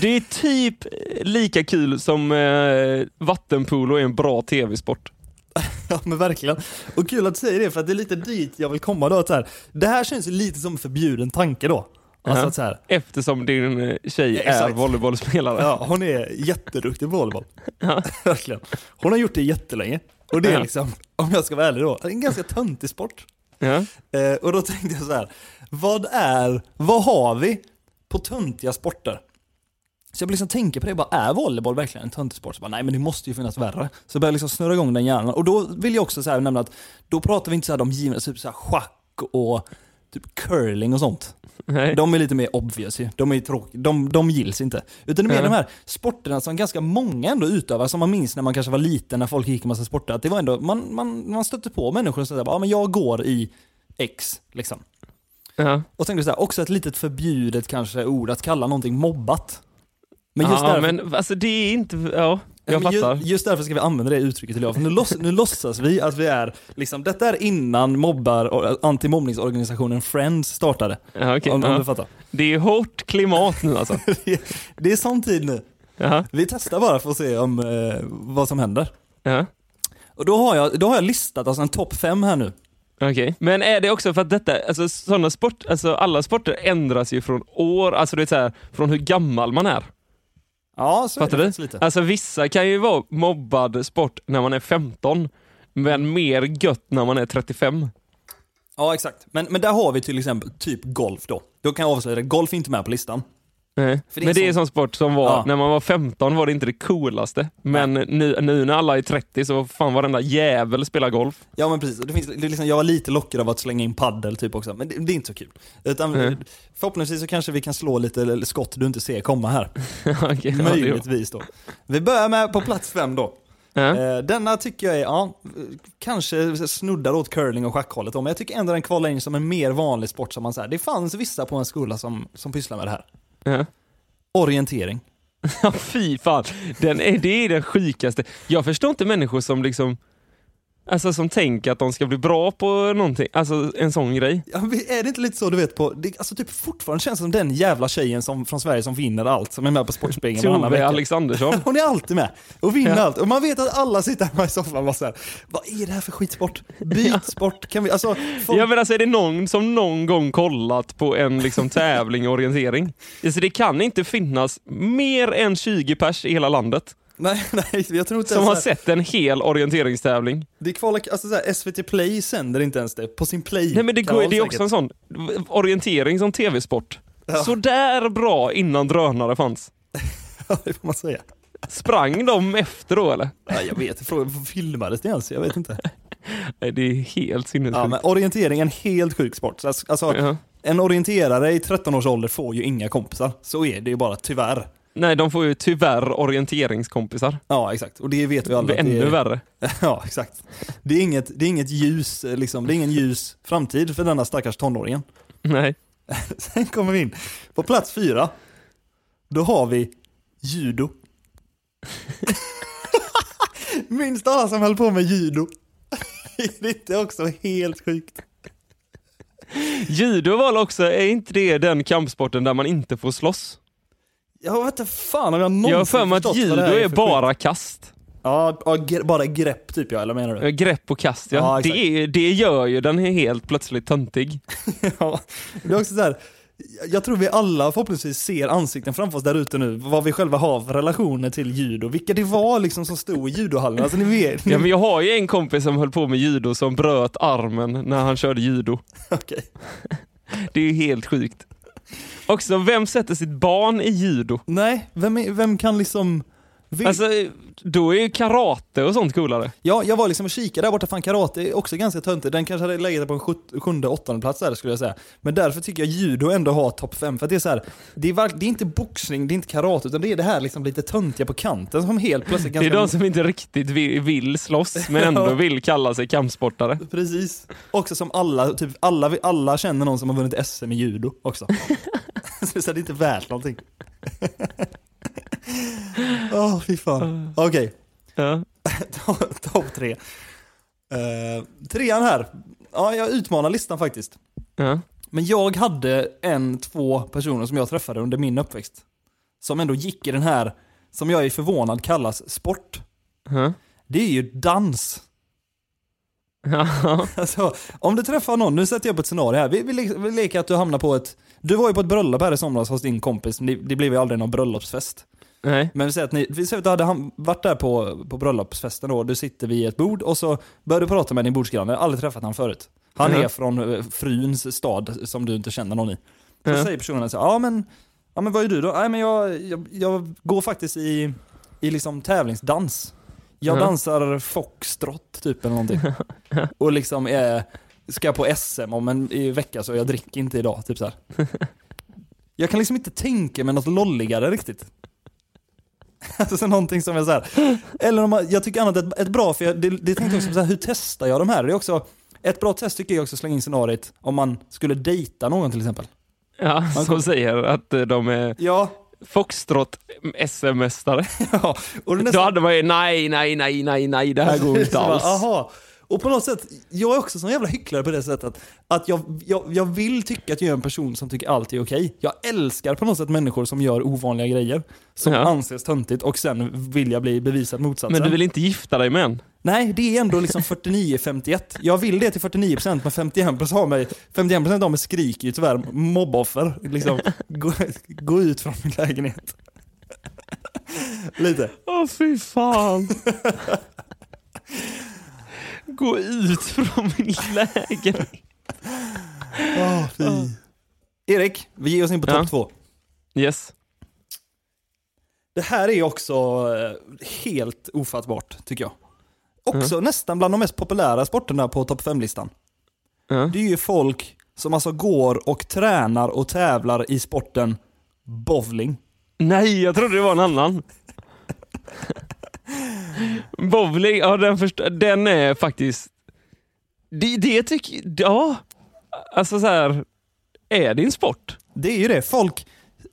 Det är typ lika kul som eh, vattenpolo är en bra tv-sport. *laughs* Ja men verkligen. Och kul att du säger det för det är lite dit jag vill komma då. Att så här, det här känns lite som en förbjuden tanke då. Alltså Ja. att så här, Eftersom din eh, tjej är Exakt. volleybollspelare. ja, hon är jätteduktig på volleyboll. Ja. *laughs* Verkligen. Hon har gjort det jättelänge. Och det är Ja. liksom, om jag ska vara ärlig då, en ganska töntig sport. Ja. Eh, och då tänkte jag så här, vad är, vad har vi på töntiga sporter? Så jag började liksom tänka på det, bara, är volleyboll verkligen en töntig sport? Så bara, nej men det måste ju finnas värre. Så jag började liksom snurra igång den hjärnan. Och då vill jag också så här nämna att, då pratar vi inte så här de givna, typ så här schack och typ curling och sånt. Nej. De är lite mer obvious ju. De är tråkiga. De, de gills inte. Utan det är mer Ja. de här sporterna som ganska många ändå utövar, som man minns när man kanske var liten, när folk gick en massa sporter. Att det var ändå, man, man, man stötte på människor som säger ja men jag går i X, liksom. Ja. Och tänkte så här, också ett litet förbjudet kanske ord att kalla någonting mobbat. Men just, ja, därför, men alltså det är inte, ja, jag men ju- fattar. just därför ska vi använda det uttrycket idag. För nu, låts, nu låtsas vi att vi är, liksom, detta är innan mobbar, och antimobbningsorganisationen Friends startade. Ja, okej. om, om du fattar. Det är hårt klimat nu alltså. *laughs* det är sån tid nu. Ja. Vi testar bara för att se om, eh, vad som händer. Ja. Och då har jag, då har jag listat alltså en topp fem här nu. Okej, men är det också för att detta, alltså sådana sport, alltså alla sporter ändras ju från år, alltså det är så här, från hur gammal man är. Ja, så Fattar är det du? lite. Alltså vissa kan ju vara mobbad sport när man är 15, men mer gött när man är 35. Ja, exakt. Men, men där har vi till exempel typ golf då. Då kan jag avslöja det, golf är inte med på listan. Nej. För det men det är en sån sport som var, Ja. när man var 15 var det inte det coolaste. Men nu, nu när alla är 30 så fan varenda jävel spelar golf. Ja men precis, det finns, det liksom, jag var lite lockad av att slänga in paddel typ också, men det, det är inte så kul. Utan Mm. förhoppningsvis så kanske vi kan slå lite skott du inte ser komma här. *laughs* Är- Möjligtvis då. Vi börjar med på plats fem då. Eh, denna tycker jag är, ja, kanske snuddar åt curling och schackhållet då, men jag tycker ändå den kvalar in som en mer vanlig sport som man säger. Det fanns vissa på en skola som, som pysslar med det här. Ja. Orientering. *laughs* Ja, fy fan. Den är, det är den sjukaste. Jag förstår inte människor som liksom Alltså som tänker att de ska bli bra på någonting, alltså en sån grej. Ja, är det inte lite så du vet på, det, alltså typ fortfarande känns som den jävla tjejen som, från Sverige som vinner allt, som är med på Sportspegeln varannan vecka. Alexandersson. *laughs* Hon är alltid med och vinner Ja. allt. Och man vet att alla sitter hemma i soffan och bara såhär, vad är det här för skitsport? Byt sport, kan vi, alltså, folk, Ja men alltså är det någon som någon gång kollat på en liksom tävling i orientering? Alltså det kan inte finnas mer än 20 pers i hela landet *laughs* nej, nej, jag tror inte som har sett en hel orienteringstävling. Det är kval, alltså så här, SVT Play sänder inte ens det, på sin Play Nej men det, går, det är också en sån orientering som tv-sport. Ja. Sådär bra innan drönare fanns. *laughs* Ja, det får man säga. Sprang de efter då eller? Ja, jag vet, fråga, filmades det ens? Jag vet inte. *laughs* Nej, det är helt sinnessjukt. Ja, men orientering är en helt sjuk sport. Så Alltså, Ja. en orienterare i 13 års ålder får ju inga kompisar. Så är det ju bara, tyvärr. Nej, de får ju tyvärr orienteringskompisar. Ja, exakt. Och det vet vi alla. Det är ännu är, värre. *laughs* Ja, exakt. Det är inget, det är inget ljus, eh, liksom. Det är ingen ljus framtid för denna stackars tonåringen. *laughs* Nej. *laughs* Sen kommer vi in på plats fyra. Då har vi judo. Minns du alla som höll på med judo? Det är inte också helt sjukt? Judo var också, är inte det den kampsporten där man inte får slåss? Jag vet inte fan om jag någonsin Jag har för mig att judo är för bara kast. Ja, bara grepp typ ja, eller menar du? Grepp och kast ja. Ja, det, är- det gör ju den är helt plötsligt töntig. *laughs* Ja, det är också så här. Jag tror vi alla förhoppningsvis ser ansikten framför oss där ute nu, vad vi själva har för relationer till judo, vilka det var liksom som stod i judohallen. Alltså ni vet. Ja, men jag har ju en kompis som höll på med judo som bröt armen när han körde judo. *laughs* Okej. Det är ju helt sjukt. Också, vem sätter sitt barn i judo? Nej, vem, är, vem kan liksom... Vil- Alltså, då är ju karate och sånt coolare. Ja, jag var liksom och kikade där borta, fan karate är också ganska töntigt. Den kanske hade legat på en sjunde, åttonde plats där skulle jag säga. Men därför tycker jag judo ändå har topp fem. För att det är så här, det är, det är inte boxning, det är inte karate, utan det är det här liksom lite töntiga på kanten som helt plötsligt Det är ganska... de som inte riktigt vill, vill slåss, men *laughs* ändå Ja. vill kalla sig kampsportare. Precis. Också som alla, typ alla, alla känner någon som har vunnit SM i judo också. *laughs* *laughs* så det är inte värt någonting. Åh, fy fan. Okej, Ja. *laughs* To- topp tre. Uh, trean här. Ja, jag utmanar listan faktiskt. Ja. Men jag hade en, två personer som jag träffade under min uppväxt. som ändå gick i den här, som jag är förvånad kallas sport, Ja. det är ju dans. Ja. *laughs* Alltså, om du träffar någon, nu sätter jag upp ett scenario här. Vi, vi, le- vi leker att du hamnar på ett... Du var ju på ett bröllop här i somras hos din kompis, det, det blev ju aldrig någon bröllopsfest. Nej. Men vi säger att, ni, vi säger att du hade varit där på, på bröllopsfesten då, du sitter vid ett bord och så börjar du prata med din bordsgranne, aldrig träffat han förut. Han Mhm. är från eh, fruns stad som du inte känner någon i. Så Ja. säger personen så ja men, ja men vad är du då? Nej men jag, jag, jag går faktiskt i, i liksom tävlingsdans. Jag Mhm. dansar foxtrot typ eller någonting. *laughs* och liksom är, ska på SM om en vecka så jag dricker inte idag, typ så här. *laughs* Jag kan liksom inte tänka mig något lolligare riktigt. *laughs* Alltså någonting som är så här. Eller om man, jag tycker annat ett, ett bra, för jag, det, det tänkte jag också så här, hur testar jag de här? Det är också, ett bra test tycker jag också slänga in scenariet om man skulle dejta någon till exempel. Ja, Man som kom- säger att eh, de är Ja, Foxtrot SM-mästare. *laughs* ja. Är Då hade man ju nej, nej, nej, nej, nej, det här går inte alls. Aha. Och på något sätt, jag är också sån jävla hycklare på det sättet att jag, jag, jag vill tycka att jag är en person som tycker allt är okej. Jag älskar på något sätt människor som gör ovanliga grejer. Som Ja. anses töntigt och sen vill jag bli bevisad motsatsen. Men du vill inte gifta dig med en? Nej, det är ändå liksom 49-51. Jag vill det till 49% men 51% av mig, 51% av mig skriker ju tyvärr mobboffer. Liksom, *laughs* gå, gå ut från min lägenhet. Lite. Åh fy fan. *laughs* Gå ut från min lägenhet. Oh, fy. Erik, vi ger oss in på Ja. topp två. Yes. Det här är också eh, helt ofattbart, tycker jag. Också nästan bland de mest populära sporterna på topp 5-listan. Ja. Det är ju folk som alltså går och tränar och tävlar i sporten bowling. Nej, jag trodde det var en annan. Bowling, ja den, först, den är faktiskt... Det, det tycker Ja. Alltså så här. Är det en sport? Det är ju det. Folk,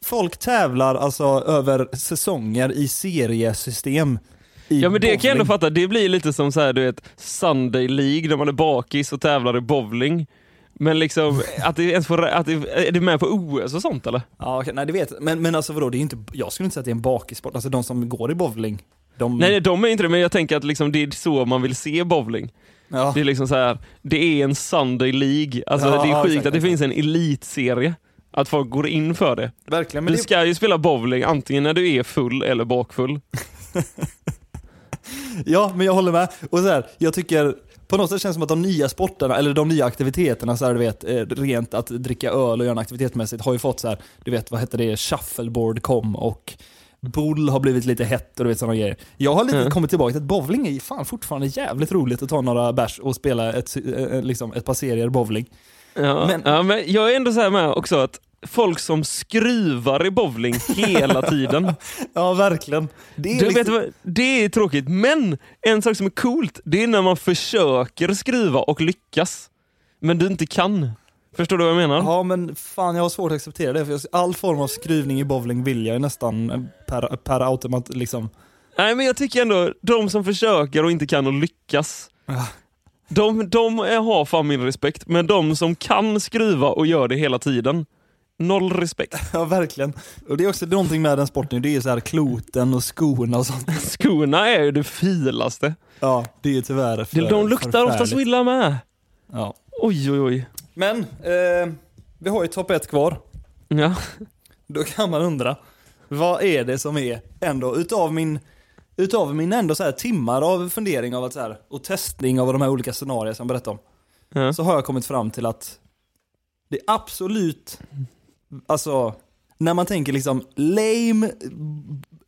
folk tävlar alltså över säsonger i seriesystem i Ja men det kan jag ändå bowling. fatta, det blir lite som så här, du vet, Sunday League när man är bakis och tävlar i bowling. Men liksom, *laughs* att det ens får, att det, är det med på OS och sånt eller? Ja, nej det vet jag. Men, men alltså vadå, det är inte, jag skulle inte säga att det är en bakisport. Alltså de som går i bowling, de... Nej de är inte det, men jag tänker att liksom, det är så man vill se bowling. ja. Det är liksom så här, det är en Sunday League. Alltså Ja, det är sjukt att det finns en elitserie. Att folk går in för det. Verkligen, men Du det, ska ju spela bowling antingen när du är full eller bakfull. *laughs* ja, men jag håller med. Och så här, jag tycker, på något sätt känns det som att de nya sporterna, eller de nya aktiviteterna, så här, du vet, eh, rent att dricka öl och göra en aktivitetsmässigt, har ju fått så här, du vet, vad hette det, shuffleboard kom och Bull har blivit lite hett och du vet sådana grejer. Jag har lite Mm. kommit tillbaka till att bowling är fan fortfarande jävligt roligt att ta några bärs och spela ett, eh, liksom, ett par serier bowling. Ja, Men- ja, men jag är ändå så här med också att folk som skruvar i bowling hela *laughs* tiden. Ja, verkligen. Det är Du, liksom, vet vad, det är tråkigt, men en sak som är coolt, det är när man försöker skruva och lyckas, men du inte kan. Förstår du vad jag menar? Ja men fan jag har svårt att acceptera det för all form av skruvning i bowling vill jag ju nästan per, per automat liksom. Nej men jag tycker ändå, de som försöker och inte kan och lyckas, Ja. de, de har fan min respekt. Men de som kan skruva och gör det hela tiden, noll respekt. *laughs* Ja verkligen. Och det är också någonting med den sporten, det är så här kloten och skorna och sånt. *laughs* Skorna är ju det filaste. Ja, det är tyvärr för, De, luktar ofta så illa med. Ja. Oj oj oj. Men, eh, vi har ju topp ett kvar. Ja. Då kan man undra, vad är det som är ändå utav min Utav min ändå så här timmar av fundering av att så här, och testning av de här olika scenarier som jag berättade om. Ja. så har jag kommit fram till att det är absolut, alltså, när man tänker liksom lame,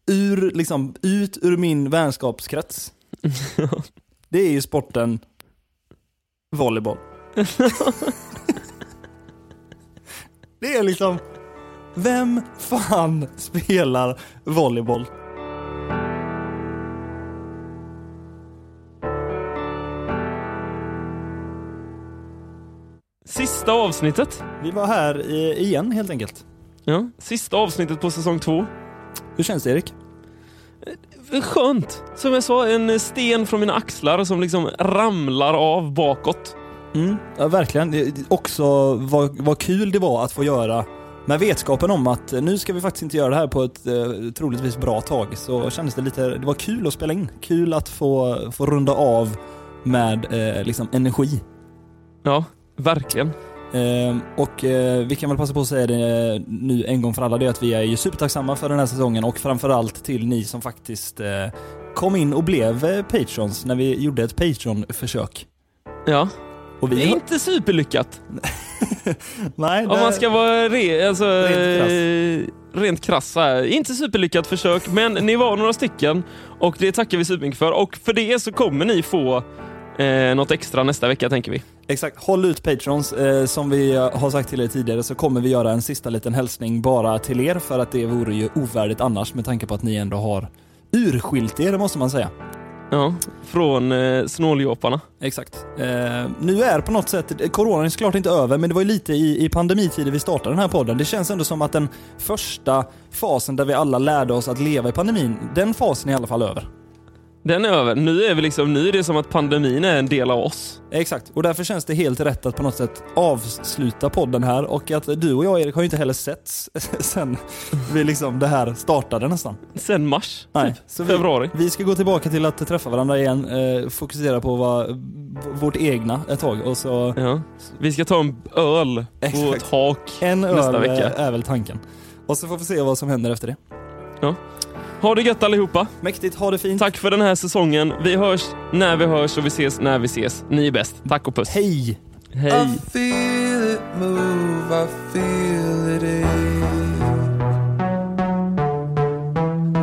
ur, liksom, ut ur min vänskapskrets. *laughs* Det är ju sporten volleyboll. *laughs* det är liksom, vem fan spelar volleyboll? Sista avsnittet. Vi var här igen helt enkelt. Ja. Sista avsnittet på säsong två. Hur känns det Erik? Skönt. Som jag sa, en sten från mina axlar som liksom ramlar av bakåt. Mm, ja, verkligen. Det- Också vad, vad kul det var att få göra med vetskapen om att nu ska vi faktiskt inte göra det här på ett eh, troligtvis bra tag så kändes det lite, det var kul att spela in. Kul att få, få runda av med eh, liksom energi. Ja, verkligen. Eh, och eh, vi kan väl passa på att säga det eh, nu en gång för alla, det är att vi är ju supertacksamma för den här säsongen och framförallt till ni som faktiskt eh, kom in och blev eh, patrons när vi gjorde ett Patreon-försök. Ja, Och det vi... är inte superlyckat. *laughs* Nej, Om det- man ska vara re, alltså, Rent krass. rent krass här. Inte superlyckat försök, men ni var några stycken och det tackar vi supermycket för. Och för det så kommer ni få eh, något extra nästa vecka tänker vi. Exakt, håll ut patrons. Eh, som vi eh, har sagt till er tidigare så kommer vi göra en sista liten hälsning bara till er för att det vore ju ovärdigt annars med tanke på att ni ändå har urskilt er, måste man säga. Ja, från eh, snåljåparna. Exakt. Eh, nu är på något sätt, coronan är såklart inte över, men det var ju lite i, i pandemitider vi startade den här podden. Det känns ändå som att den första fasen där vi alla lärde oss att leva i pandemin, den fasen är i alla fall över. Den är över. Nu är, vi liksom, nu är det som att pandemin är en del av oss. Exakt, och därför känns det helt rätt att på något sätt avsluta podden här och att du och jag Erik har ju inte heller setts *laughs* sen vi liksom det här startade nästan. Sen mars, Nej, typ. så vi, februari. vi ska gå tillbaka till att träffa varandra igen, eh, fokusera på vad, vårt egna ett tag och så Ja. Vi ska ta en öl på Exakt. ett hak en nästa öl vecka. är väl tanken. Och så får vi se vad som händer efter det. Ha det gött allihopa. Mäktigt, ha det fint. Tack för den här säsongen. Vi hörs när vi hörs och vi ses när vi ses. Ni är bäst. Tack och puss. Hej! Hej. I feel it move, I feel it ache.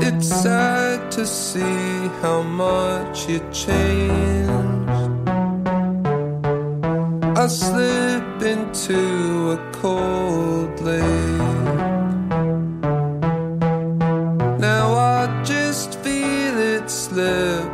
It's sad to see how much it changed. I slip into a cold lake. live